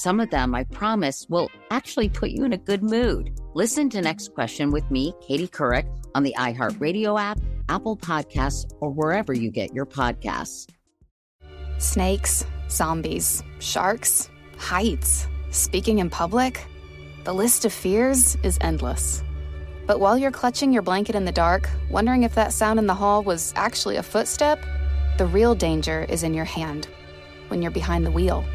some of them, I promise, will actually put you in a good mood. Listen to Next Question with me, Katie Couric, on the iHeartRadio app, Apple Podcasts, or wherever you get your podcasts. Snakes, zombies, sharks, heights, speaking in public. The list of fears is endless. But while you're clutching your blanket in the dark, wondering if that sound in the hall was actually a footstep, the real danger is in your hand when you're behind the wheel.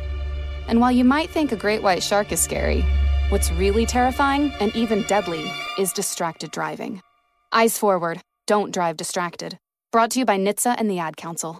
And while you might think a great white shark is scary, what's really terrifying and even deadly is distracted driving. Eyes forward, don't drive distracted. Brought to you by NHTSA and the Ad Council.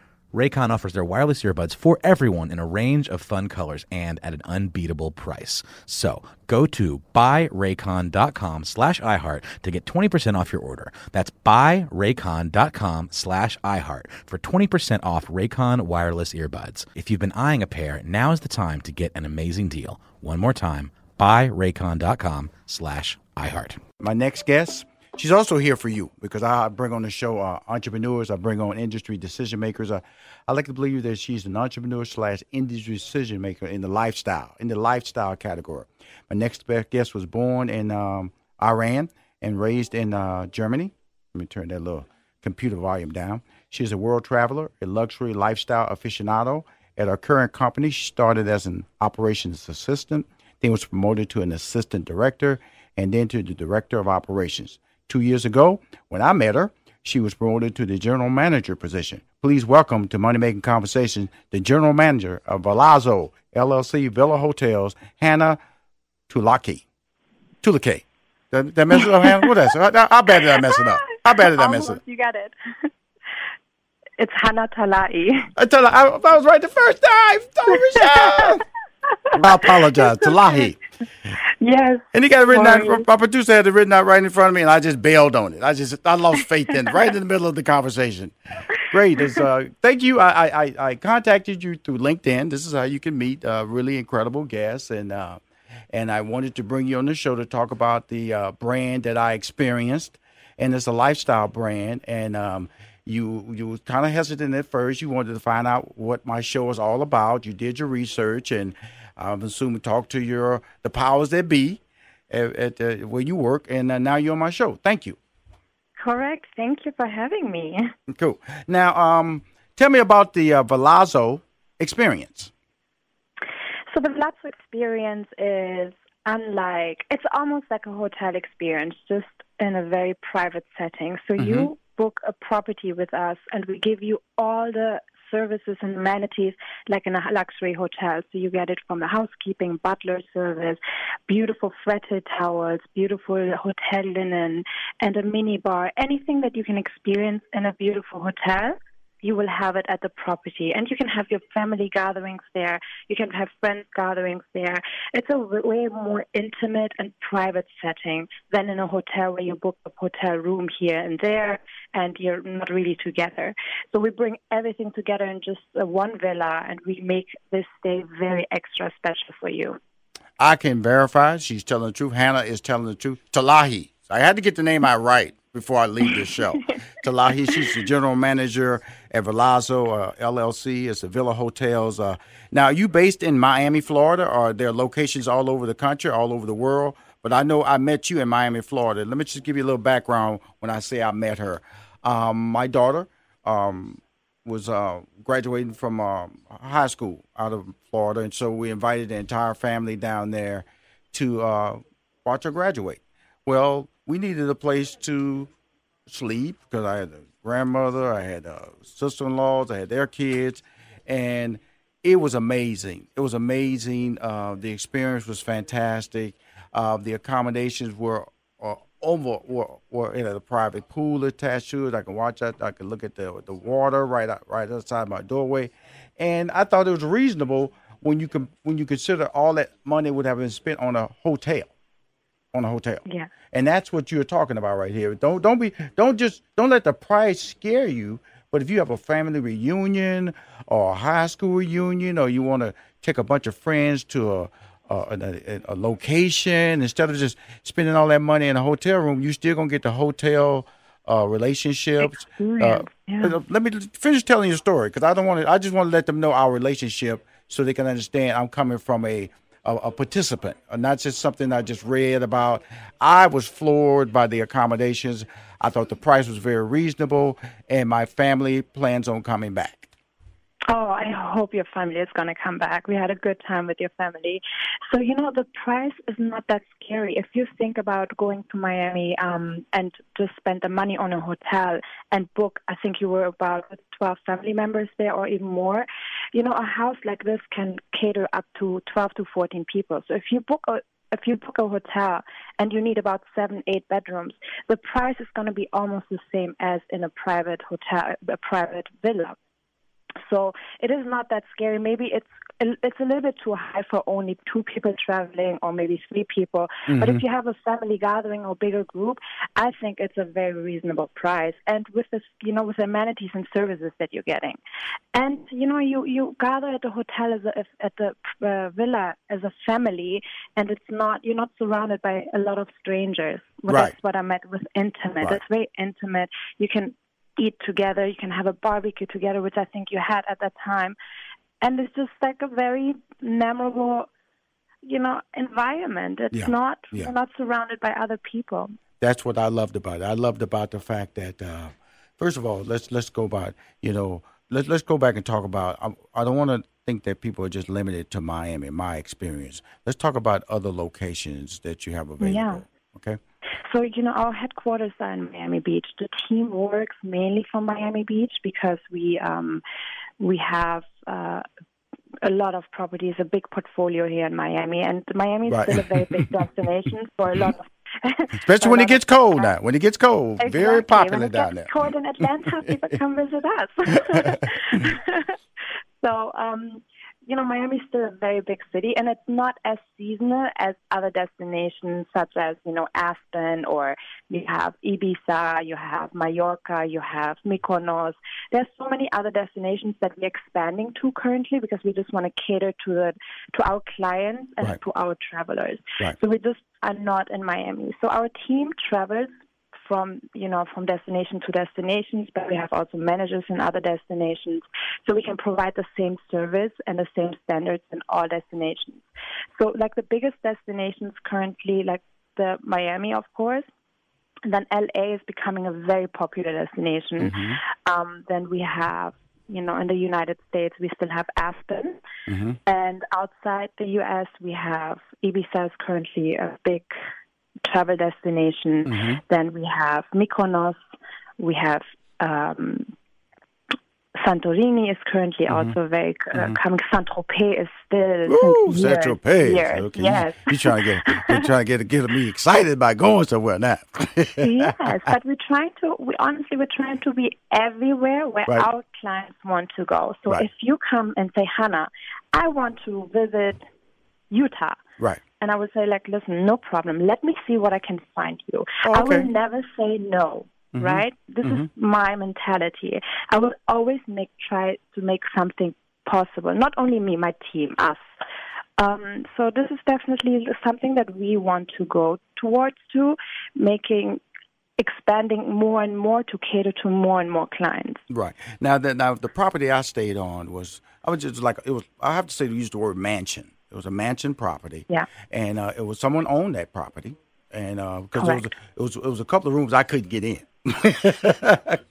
Raycon offers their wireless earbuds for everyone in a range of fun colors and at an unbeatable price. So go to buyraycon.com slash iHeart to get 20% off your order. That's buyraycon.com slash iHeart for 20% off Raycon wireless earbuds. If you've been eyeing a pair, now is the time to get an amazing deal. One more time, buyraycon.com slash iHeart. My next guest She's also here for you because I bring on the show uh, entrepreneurs. I bring on industry decision makers. I, I like to believe that she's an entrepreneur slash industry decision maker in the lifestyle in the lifestyle category. My next guest was born in um, Iran and raised in uh, Germany. Let me turn that little computer volume down. She's a world traveler, a luxury lifestyle aficionado. At her current company, she started as an operations assistant, then was promoted to an assistant director, and then to the director of operations. Two years ago, when I met her, she was promoted to the general manager position. Please welcome to Money Making Conversation the general manager of Vilazzo LLC Villa Hotels, Hannah Tulaki. Tulake. Did, that mess it up, Hannah? What is that? How bad did I mess it up? How bad did I mess it up? You got it. It's Hannah Talai. I, I, I was right the first time. I apologize. Talahi. Yes. And he got it written out. My producer had it written out right in front of me, and I just bailed on it. I just I lost faith in it right in the middle of the conversation. Great. Uh, thank you. I, I I contacted you through LinkedIn. This is how you can meet uh, really incredible guests, and uh, and I wanted to bring you on the show to talk about the uh, brand that I experienced, and it's a lifestyle brand, and um, you you were kind of hesitant at first. You wanted to find out what my show was all about. You did your research, and I'm assuming talk to your the powers that be at, at uh, where you work, and uh, now you're on my show. Thank you. Correct. Thank you for having me. Cool. Now, um, tell me about the uh, experience. So the Vilazzo experience is unlike it's almost like a hotel experience, just in a very private setting. So mm-hmm. you book a property with us, and we give you all the services and amenities like in a luxury hotel. So you get it from the housekeeping, butler service, beautiful Frette towels, beautiful hotel linen, and a mini bar. Anything that you can experience in a beautiful hotel, you will have it at the property. And you can have your family gatherings there. You can have friends gatherings there. It's a way more intimate and private setting than in a hotel where you book a hotel room here and there and you're not really together. So we bring everything together in just uh, one villa and we make this stay very extra special for you. I can verify she's telling the truth. Hannah is telling the truth. Talahi. I had to get the name out right before I leave this show. Talahi, she's the general manager at Vilazzo uh, LLC. It's the Villa Hotels. Uh, now, are you based in Miami, Florida, or are there locations all over the country, all over the world? But I know I met you in Miami, Florida. Let me just give you a little background when I say I met her. Um, my daughter um, was uh, graduating from uh, high school out of Florida, and so we invited the entire family down there to uh, watch her graduate. Well, we needed a place to sleep because I had grandmother, I had uh, sister-in-laws, I had their kids, and it was amazing. It was amazing. Uh, the experience was fantastic. Uh, the accommodations were uh, over were, were in a private pool attached to it. I can watch that. I can look at the the water right out, right outside my doorway, and I thought it was reasonable when you can when you consider all that money would have been spent on a hotel, on a hotel. Yeah. And that's what you're talking about right here. Don't don't be don't just don't let the price scare you. But if you have a family reunion or a high school reunion, or you want to take a bunch of friends to a a, a, a, location instead of just spending all that money in a hotel room, you're still gonna get the hotel uh, relationships. Uh, yeah. Let me finish telling your story because I don't want to. I just want to let them know our relationship so they can understand I'm coming from a a, a participant, uh, not just something I just read about. I was floored by the accommodations. I thought the price was very reasonable, and my family plans on coming back. I hope your family is going to come back. We had a good time with your family. So, you know, the price is not that scary. If you think about going to Miami um, and just spend the money on a hotel and book, I think you were about 12 family members there or even more, you know, a house like this can cater up to 12 to 14 people. So if you book a if you book a hotel and you need about seven, eight bedrooms, the price is going to be almost the same as in a private hotel, a private villa. So it is not that scary. Maybe it's it's a little bit too high for only two people traveling or maybe three people. Mm-hmm. But if mm-hmm. you have a family gathering or bigger group, I think it's a very reasonable price. And with this, you know, with the amenities and services that you're getting, and you know, you you gather at the hotel as a, at the uh, villa as a family, and it's not you're not surrounded by a lot of strangers. Well, right. That's what I meant with intimate. Right. It's very intimate. You can eat together. You can have a barbecue together, which I think you had at that time. And it's just like a very memorable, you know, environment. It's yeah. not yeah. you're not surrounded by other people. That's what I loved about it. I loved about the fact that uh, first of all, let's let's go about you know let's let's go back and talk about. I, I don't want to think that people are just limited to Miami. My experience. Let's talk about other locations that you have available. Yeah. Okay. So, you know, our headquarters are in Miami Beach. The team works mainly from Miami Beach because we um, we have uh, a lot of properties, a big portfolio here in Miami, and Miami is right. still a very big destination for a lot of. Especially when it gets cold now. When it gets cold, exactly. very popular when it down gets there. Cold in Atlanta, people come visit us. so, um, you know, Miami is still a very big city, and it's not as seasonal as other destinations such as, you know, Aspen or you have Ibiza, you have Mallorca, you have Mykonos. There's so many other destinations that we're expanding to currently because we just want to cater to the to our clients and right. to our travelers. Right. So we just are not in Miami. So our team travels from you know from destination to destinations, but we have also managers in other destinations, so we can provide the same service and the same standards in all destinations. So like the biggest destinations currently, like the Miami, of course. And then LA is becoming a very popular destination. Mm-hmm. Um, then we have you know, in the United States, we still have Aspen. Mm-hmm. And outside the U.S., we have Ibiza is currently a big travel destination. Mm-hmm. Then we have Mykonos, we have um, Santorini is currently also very uh, Mm-hmm. coming. Saint Tropez is still Ooh, years, Central Okay. Yes. You, trying to get you trying to get get me excited by going somewhere now. yes, but we're trying to. We honestly, we're trying to be everywhere where Right. our clients want to go. So Right. if you come and say, Hannah, I want to visit Utah, right. And I would say, like, listen, no problem. Let me see what I can find you. Oh, I will never say no. Right? This is my mentality. I will always make try to make something possible. Not only me, my team, us. Um, so this is definitely something that we want to go towards to making expanding more and more to cater to more and more clients. Right now, the, now the property I stayed on was I was just like it was. I have to say to use the word mansion. It was a mansion property. Yeah. and uh, it was someone owned that property, and because it was it was it was a couple of rooms I couldn't get in.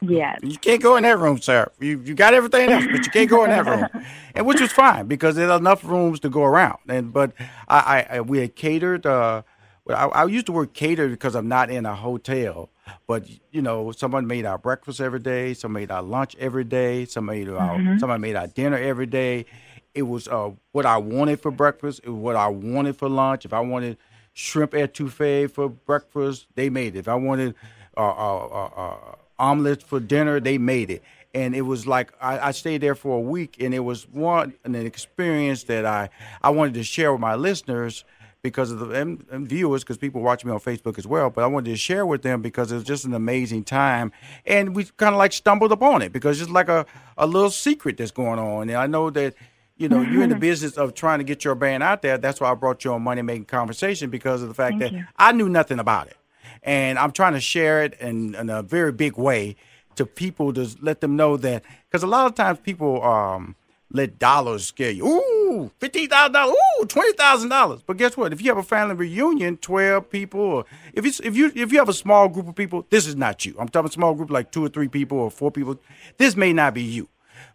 Yes. You can't go in that room, sir. You you got everything else, but you can't go in that room, and which was fine because there's enough rooms to go around. And but I, I, I we had catered. Uh, I, I use the word cater because I'm not in a hotel. But you know, someone made our breakfast every day. Some made our lunch every day. Some made our somebody made our dinner every day. It was uh, what I wanted for breakfast. It was what I wanted for lunch. If I wanted shrimp etouffee for breakfast, they made it. If I wanted uh, uh, uh, uh, omelets for dinner, they made it. And it was like I, I stayed there for a week, and it was one an experience that I I wanted to share with my listeners because of the and, and viewers, because people watch me on Facebook as well. But I wanted to share with them because it was just an amazing time, and we kind of like stumbled upon it because it's like a a little secret that's going on. And I know that you know you're in the business of trying to get your brand out there. That's why I brought you on Money Making Conversation because of the fact that I knew nothing about it, and I'm trying to share it in, in a very big way to people to let them know that because a lot of times people um let dollars scare you. Ooh, fifteen thousand dollars. Ooh, twenty thousand dollars. But guess what? If you have a family reunion, twelve people, or if it's if you if you have a small group of people, this is not you. I'm talking small group like two or three people or four people. This may not be you.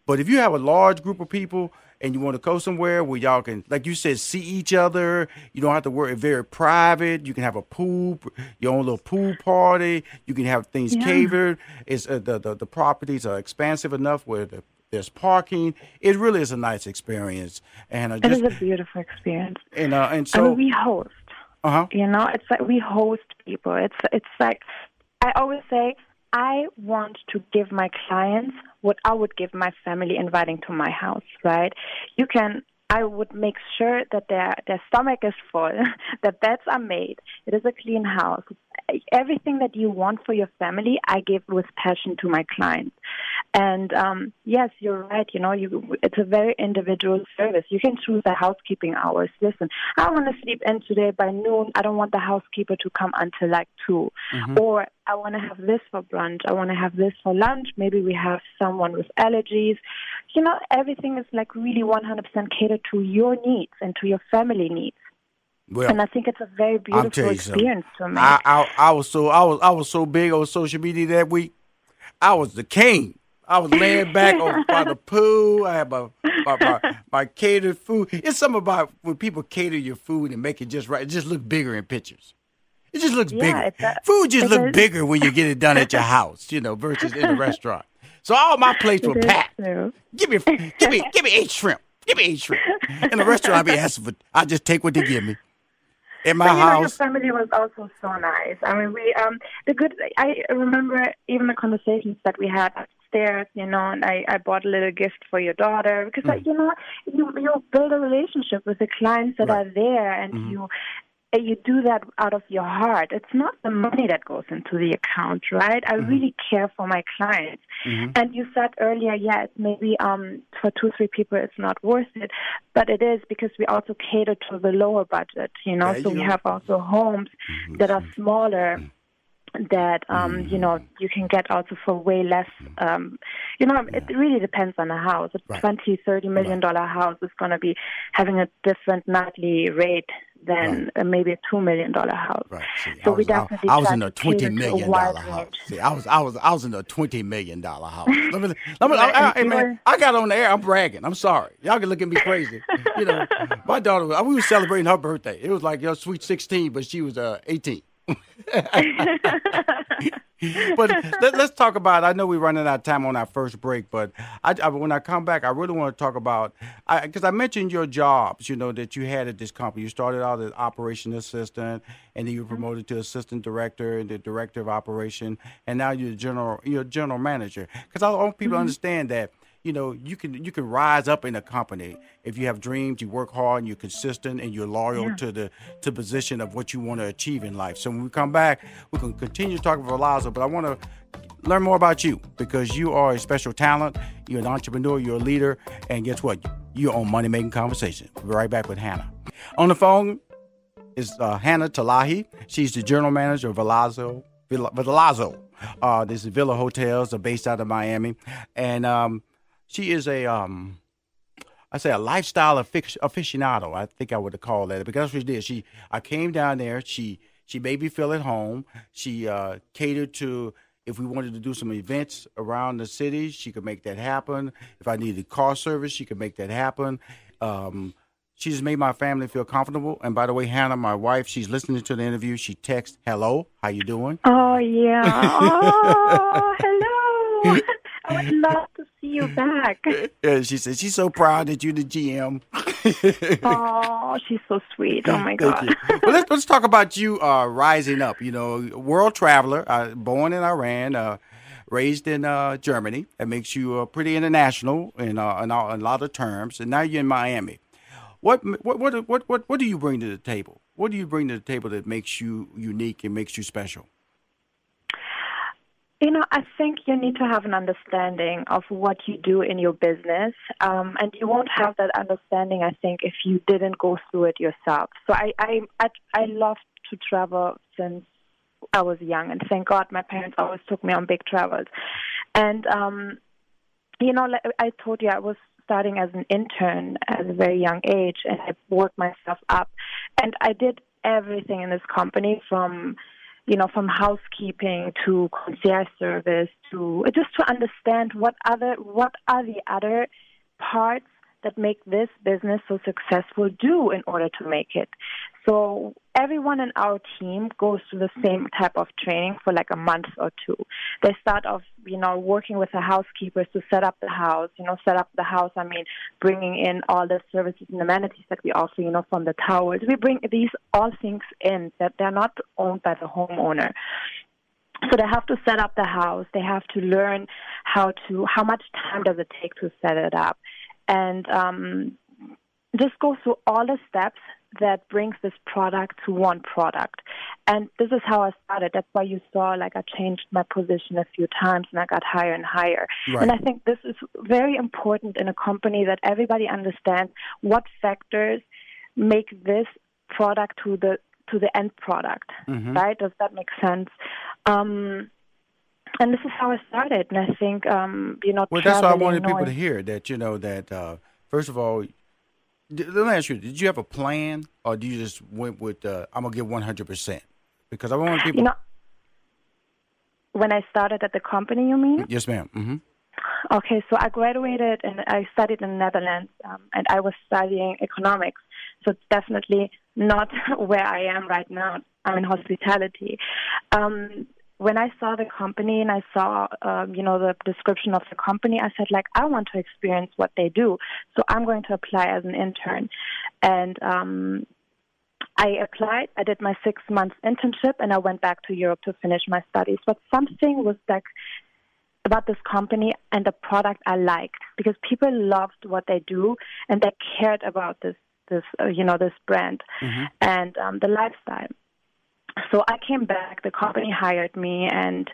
But if you have a large group of people and you want to go somewhere where y'all can, like you said, see each other, you don't have to worry. Very private. You can have a pool, your own little pool party. You can have things catered. It's uh, the, the the properties are expansive enough where the, there's parking. It really is a nice experience, and uh, It just is a beautiful experience. and uh, and I so mean, we host. uh huh. You know, it's like we host people. It's it's like I always say I want to give my clients what I would give my family inviting to my house, right? You can I would make sure that their their stomach is full, the beds are made, it is a clean house. Everything that you want for your family, I give with passion to my clients. And um, yes, you're right. You know, you, it's a very individual service. You can choose the housekeeping hours. Listen, I want to sleep in today by noon. I don't want the housekeeper to come until like 2 Or I want to have this for brunch. I want to have this for lunch. Maybe we have someone with allergies. You know, everything is like really 100% catered to your needs and to your family needs. Well, And I think it's a very beautiful telling you something. experience for me. I, I I was so I was I was so big on social media that week. I was the king. I was laying back on by the pool. I had my my, my my catered food. It's something about when people cater your food and make it just right. It just looks bigger in pictures. It just looks Yeah, bigger. a- food just look is. bigger when you get it done at your house, you know, versus in a restaurant. So all my plates were packed. true. Give me, give me, give me eight shrimp. Give me eight shrimp. In the restaurant, I be asking for. I just take what they give me. In my But, you know, your family was also so nice. I mean, we um the good. I remember even the conversations that we had upstairs. You know, and I I bought a little gift for your daughter because like, you know you you build a relationship with the clients that. Right. Are there, and you. You do that out of your heart. It's not the money that goes into the account, right? I Mm-hmm. really care for my clients. And you said earlier, yes, maybe um, for two, three people it's not worth it, but it is because we also cater to the lower budget, you know. Yeah, so you we know. have also homes that are smaller that um you know you can get also for way less um you know it really depends on the house a Right. twenty thirty million dollar house is going to be having a different nightly rate than uh, maybe a two million dollar house Right. See, so I we I- definitely I, was in a twenty cater to a million wide house. See, I was, I was, I was in a twenty million dollar house. Let me, let me, Right, I, I, and hey you man, I got on the air. I'm bragging. I'm sorry. Y'all can look at me crazy. you know, my daughter. We were celebrating her birthday. It was like your sweet sixteen, but she was uh eighteen. but let, us talk about. I know we're running out of time on our first break, but I, I, when I come back, I really want to talk about because I, I, mentioned your jobs. You know that you had at this company. You started out as operation assistant, and then you were mm-hmm. promoted to assistant director and the director of operation, and now you're general. You're general manager. Because I want people mm-hmm. to understand that you know you can you can rise up in a company if you have dreams you work hard and you're consistent and you're loyal yeah. to the to position of what you want to achieve in life. So when we come back we can continue talking about Lazo but I want to learn more about you because you are a special talent you're an entrepreneur you're a leader and guess what? You're on money making conversation. We'll be right back with Hannah. On the phone is uh, Hannah Talahi. She's the general manager of Vilazzo Vilazzo uh, this is Villa Hotels, are based out of Miami, and um, she is a um I say a lifestyle aficionado. I think I would call that because that's what she did. She I came down there. She she made me feel at home. She uh, catered to if we wanted to do some events around the city, she could make that happen. If I needed car service, she could make that happen. Um, she just made my family feel comfortable. And by the way, Hannah, my wife, she's listening to the interview. She texts, "Hello, how you doing?" Oh yeah. Oh, hello. I would love to see you back. Yeah, she said she's so proud that you're the GM. oh, she's so sweet. Oh my god. well, let's let's talk about you uh, rising up. You know, world traveler, uh, born in Iran. Uh, raised in uh, Germany. That makes you uh, pretty international in, uh, in, a lot of terms. And now you're in Miami. What, what what what what what do you bring to the table? What do you bring to the table that makes you unique and makes you special? You know, I think you need to have an understanding of what you do in your business, um, and you won't have that understanding, I think, if you didn't go through it yourself. So I, I, I, I love to travel since I was young, and thank God my parents always took me on big travels. And um, you know, like I told you, I was starting as an intern at a very young age, and I worked myself up, and I did everything in this company from you know, from housekeeping to concierge service to uh, just to understand what other what are the other parts that make this business so successful do in order to make it. So everyone in our team goes through the same type of training for like a month or two. They start off, you know, working with the housekeepers to set up the house, you know, set up the house. I mean, bringing in all the services and amenities that we offer, you know, from the towers. We bring these all things in that they're not owned by the homeowner. So they have to set up the house. They have to learn how to, how much time does it take to set it up? And, um, just go through all the steps that brings this product to one product. And this is how I started. That's why you saw like I changed my position a few times and I got higher and higher. Right. And I think this is very important in a company that everybody understands what factors make this product to the to the end product. Mm-hmm. Right? Does that make sense? Um, and this is how I started. And I think um, you know, well, that's what I wanted people to hear. That you know that uh, first of all, let me ask you: Did you have a plan, or do you just went with uh, "I'm gonna get 100 percent"? Because I want people. You know, when I started at the company, you mean? Yes, madam mm-hmm. Okay, so I graduated and I studied in the Netherlands, um, and I was studying economics. So it's definitely not where I am right now. I'm in hospitality. Um, when I saw the company and I saw, um, you know, the description of the company, I said, like, I want to experience what they do. So I'm going to apply as an intern. And um, I applied. I did my six months internship, and I went back to Europe to finish my studies. But something was like about this company and the product I liked because people loved what they do and they cared about this, this, uh, you know, this brand mm-hmm. and um, the lifestyle. So I came back, the company hired me, and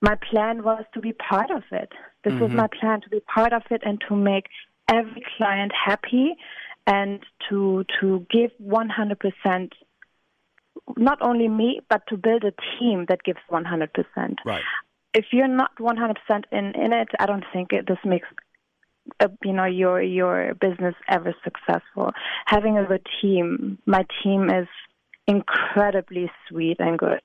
my plan was to be part of it. This mm-hmm. was my plan to be part of it and to make every client happy and to to give 100% not only me but to build a team that gives 100%. Right. If you're not 100% in in it, I don't think it, this makes uh, you know your your business ever successful. Having a good team, my team is incredibly sweet and good.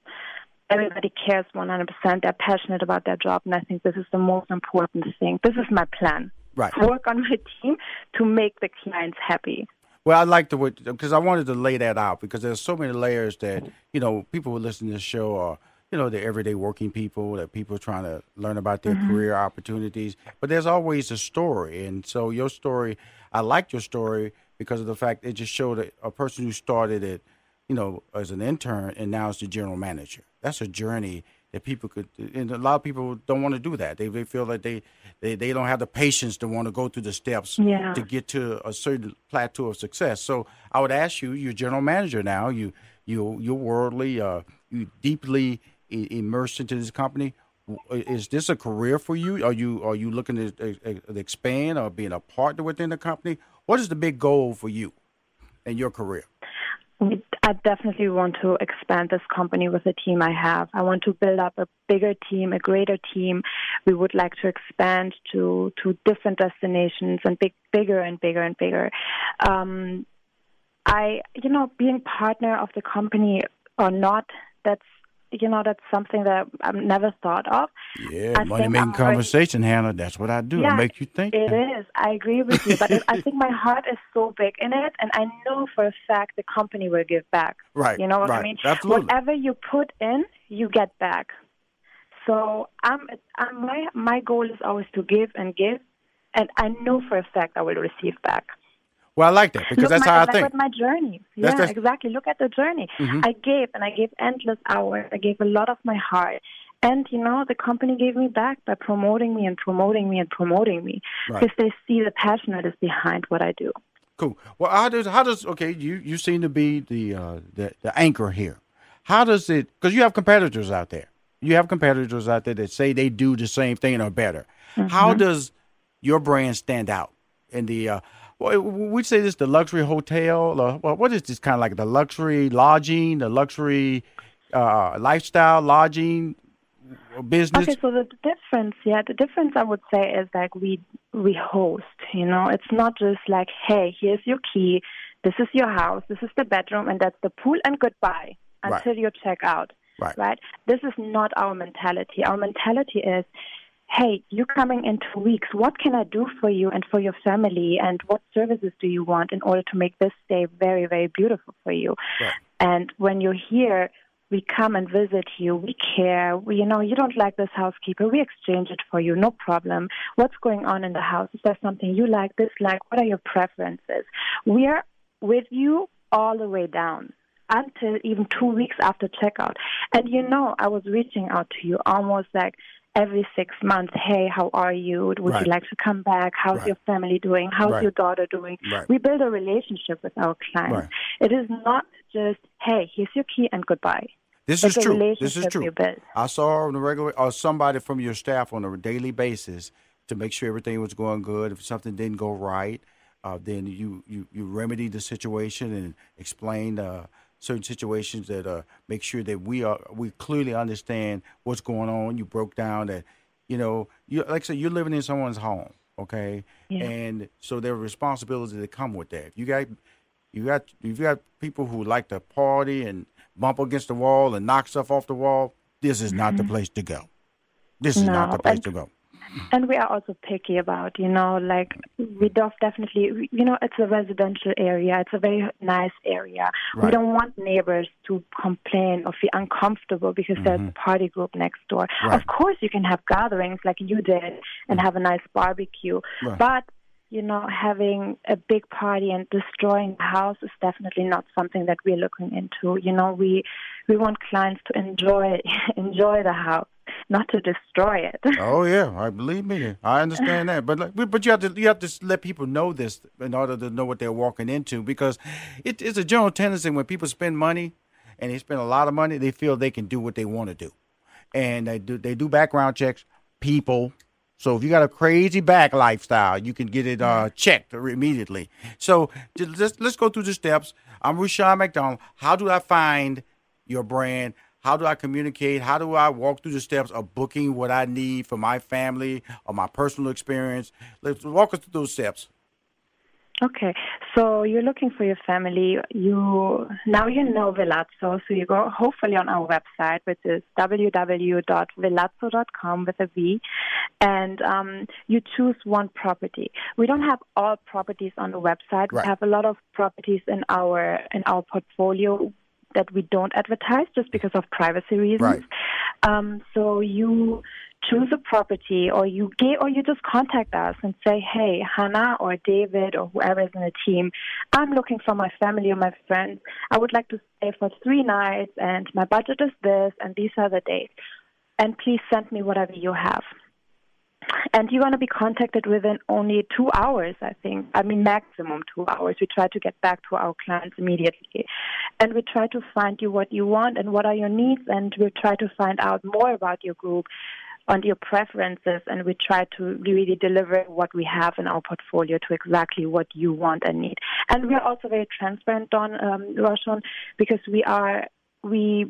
Everybody cares 100%. They're passionate about their job, and I think this is the most important thing. This is my plan. Right. Work on my team to make the clients happy. Well, I like the because I wanted to lay that out because there's so many layers that you know people who listen to this show are you know, the everyday working people, that people trying to learn about their Mm-hmm. career opportunities. But there's always a story, and so your story, I liked your story because of the fact it just showed a, a person who started it, you know, as an intern and now as the general manager. That's a journey that people could, and a lot of people don't want to do that. They, they feel that they, they, they don't have the patience to want to go through the steps Yeah. to get to a certain plateau of success. So I would ask you, you're general manager now. You you you're worldly, uh, you deeply immersed into this company. Is this a career for you? Are you are you looking to expand or being a partner within the company? What is the big goal for you in your career? We, I definitely want to expand this company with the team I have. I want to build up a bigger team, a greater team. We would like to expand to to different destinations and big, bigger and bigger and bigger. Um, I, you know, being partner of the company or not, that's you know that's something that I've never thought of. Yeah, I money making I'm already- conversation, Hannah. That's what I do. I make you think. It is. I agree with you, but it, I think my heart is so big in it, and I know for a fact the company will give back. Right, You know what I right. mean? Absolutely. Whatever you put in, you get back. So I'm, I'm my my goal is always to give and give, and I know for a fact I will receive back. Well, I like that because Look that's my, how I look think. at my journey. That's- yeah, that's- Mm-hmm. exactly. Look at the journey. I gave and I gave endless hours. I gave a lot of my heart. And you know, the company gave me back by promoting me and promoting me and promoting me Right. because they see the passion that is behind what I do. Cool. Well, how does how does okay? You you seem to be the uh, the the anchor here. How does it? Because you have competitors out there. You have competitors out there that say they do the same thing or better. Mm-hmm. How does your brand stand out in the? Uh, we say this the luxury hotel. Or, well, what is this kind of like the luxury lodging, the luxury uh, lifestyle lodging business? Okay, so the difference, yeah, the difference I would say is like we we host. You know, it's not just like, hey, here's your key, this is your house, this is the bedroom, and that's the pool, and goodbye Right. until you check out. Right. Right. This is not our mentality. Our mentality is. Hey, you're coming in two weeks. What can I do for you and for your family? And what services do you want in order to make this stay very, very beautiful for you? And when you're here, we come and visit you. We care. We, you know, you don't like this housekeeper. We exchange it for you. No problem. What's going on in the house? Is there something you like, dislike? What are your preferences? We are with you all the way down until even two weeks after checkout. And you know, I was reaching out to you almost like every six months. Hey, how are you? Would Right. you like to come back? How's Right. your family doing? How's Right. your daughter doing? We build a relationship with our clients. It is not just, hey, here's your key and goodbye. This It's is true. This is true. I saw on a regular or somebody from your staff on a daily basis to make sure everything was going good. If something didn't go right, uh, then you, you you remedy the situation and explain uh, certain situations that uh, make sure that we are we clearly understand what's going on. You broke down that you know you like I said you're living in someone's home, okay, Yeah. and so there are responsibilities that come with that. If you got you got you got people who like to party and bump against the wall and knock stuff off the wall. This is not the place to go. This is not Mm-hmm. The place to go. And we are also picky about, you know, like we don't definitely, you know, it's a residential area. It's a very nice area. Right. We don't want neighbors to complain or feel uncomfortable because there's a party group next door. Mm-hmm. Right. Of course, you can have gatherings like you did and have a nice barbecue, Right. but you know, having a big party and destroying the house is definitely not something that we're looking into. You know, we we want clients to enjoy enjoy the house, not to destroy it. Oh yeah, I believe me. I understand that, but like, but you have to you have to let people know this in order to know what they're walking into because it, it's a general tendency when people spend money and they spend a lot of money, they feel they can do what they want to do, and they do they do background checks. People. So if you got a crazy back lifestyle, you can get it uh, checked immediately. So j- let's let's go through the steps. I'm Rushion McDonald. How do I find your brand? How do I communicate? How do I walk through the steps of booking what I need for my family or my personal experience? Let's walk us through those steps. Okay, so you're looking for your family. You now you know Vilazzo, so you go hopefully on our website, which is www.vilazzo.com with a V, and um, you choose one property. We don't have all properties on the website. Right. We have a lot of properties in our in our portfolio. That we don't advertise just because of privacy reasons. Right. Um, so you choose a property or you get or you just contact us and say, Hey, Hannah or David or whoever is in the team, I'm looking for my family or my friends. I would like to stay for three nights and my budget is this and these are the dates. And please send me whatever you have. And you want to be contacted within only two hours, I think. I mean, maximum two hours. We try to get back to our clients immediately. And we try to find you what you want and what are your needs. And we try to find out more about your group and your preferences. And we try to really deliver what we have in our portfolio to exactly what you want and need. And we are also very transparent on um, Rushion because we are, we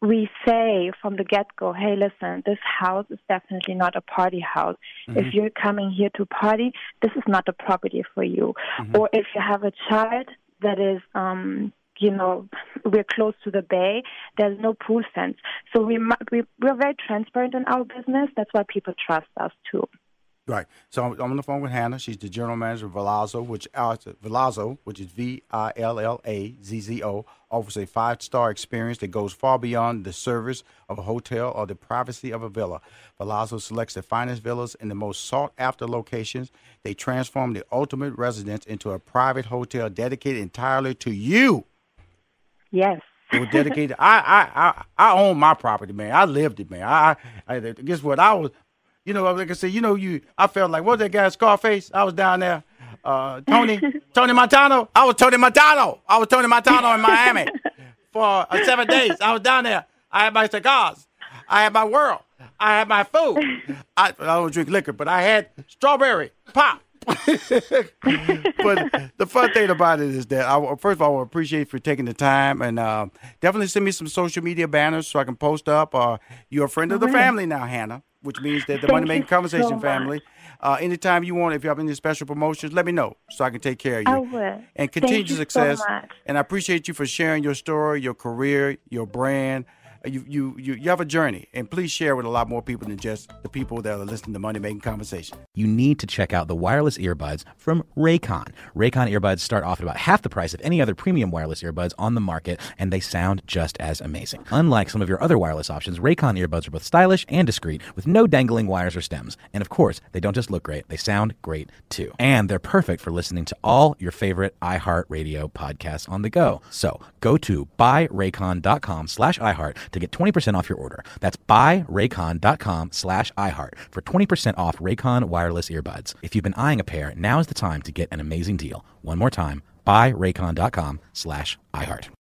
we say from the get go, hey, listen, this house is definitely not a party house. Mm-hmm. If you're coming here to party, this is not a property for you. Mm-hmm. Or if you have a child that is, um, you know, we're close to the bay, there's no pool fence. So we, we, we're very transparent in our business. That's why people trust us too. Right. So I'm, on the phone with Hannah. She's the general manager of Vilazzo, which uh, Vilazzo, which is V I L L A Z Z O, offers a five-star experience that goes far beyond the service of a hotel or the privacy of a villa. Vilazzo selects the finest villas in the most sought-after locations. They transform the ultimate residence into a private hotel dedicated entirely to you. Yes. It was dedicated. I, I, I, I own my property, man. I lived it, man. I, I, guess what? I was you know, like I said, you know, you. I felt like what was that guy Scarface? I was down there. Uh, Tony, Tony Montano. I was Tony Montano. I was Tony Montano in Miami for uh, seven days. I was down there. I had my cigars. I had my world. I had my food. I, I don't drink liquor, but I had strawberry pop. but the fun thing about it is that I first of all I appreciate you for taking the time and uh, definitely send me some social media banners so I can post up. Uh, you're a friend of the family now, Hannah which means that the Thank Money Making Conversation so family. Uh, anytime you want, if you have any special promotions, let me know so I can take care of you. I will. And continue success. So and I appreciate you for sharing your story, your career, your brand, Uh, you, you, you, you have a journey, and please share with a lot more people than just the people that are listening to Money Making Conversation. You need to check out the wireless earbuds from Raycon. Raycon earbuds start off at about half the price of any other premium wireless earbuds on the market, and they sound just as amazing. Unlike some of your other wireless options, Raycon earbuds are both stylish and discreet with no dangling wires or stems. And of course, they don't just look great, they sound great too. And they're perfect for listening to all your favorite iHeartRadio podcasts on the go. So go to buyraycon.com slash iHeart to get 20% off your order. That's buyraycon.com slash iHeart for 20% off Raycon wireless earbuds. If you've been eyeing a pair, now is the time to get an amazing deal. One more time, buyraycon.com slash iHeart.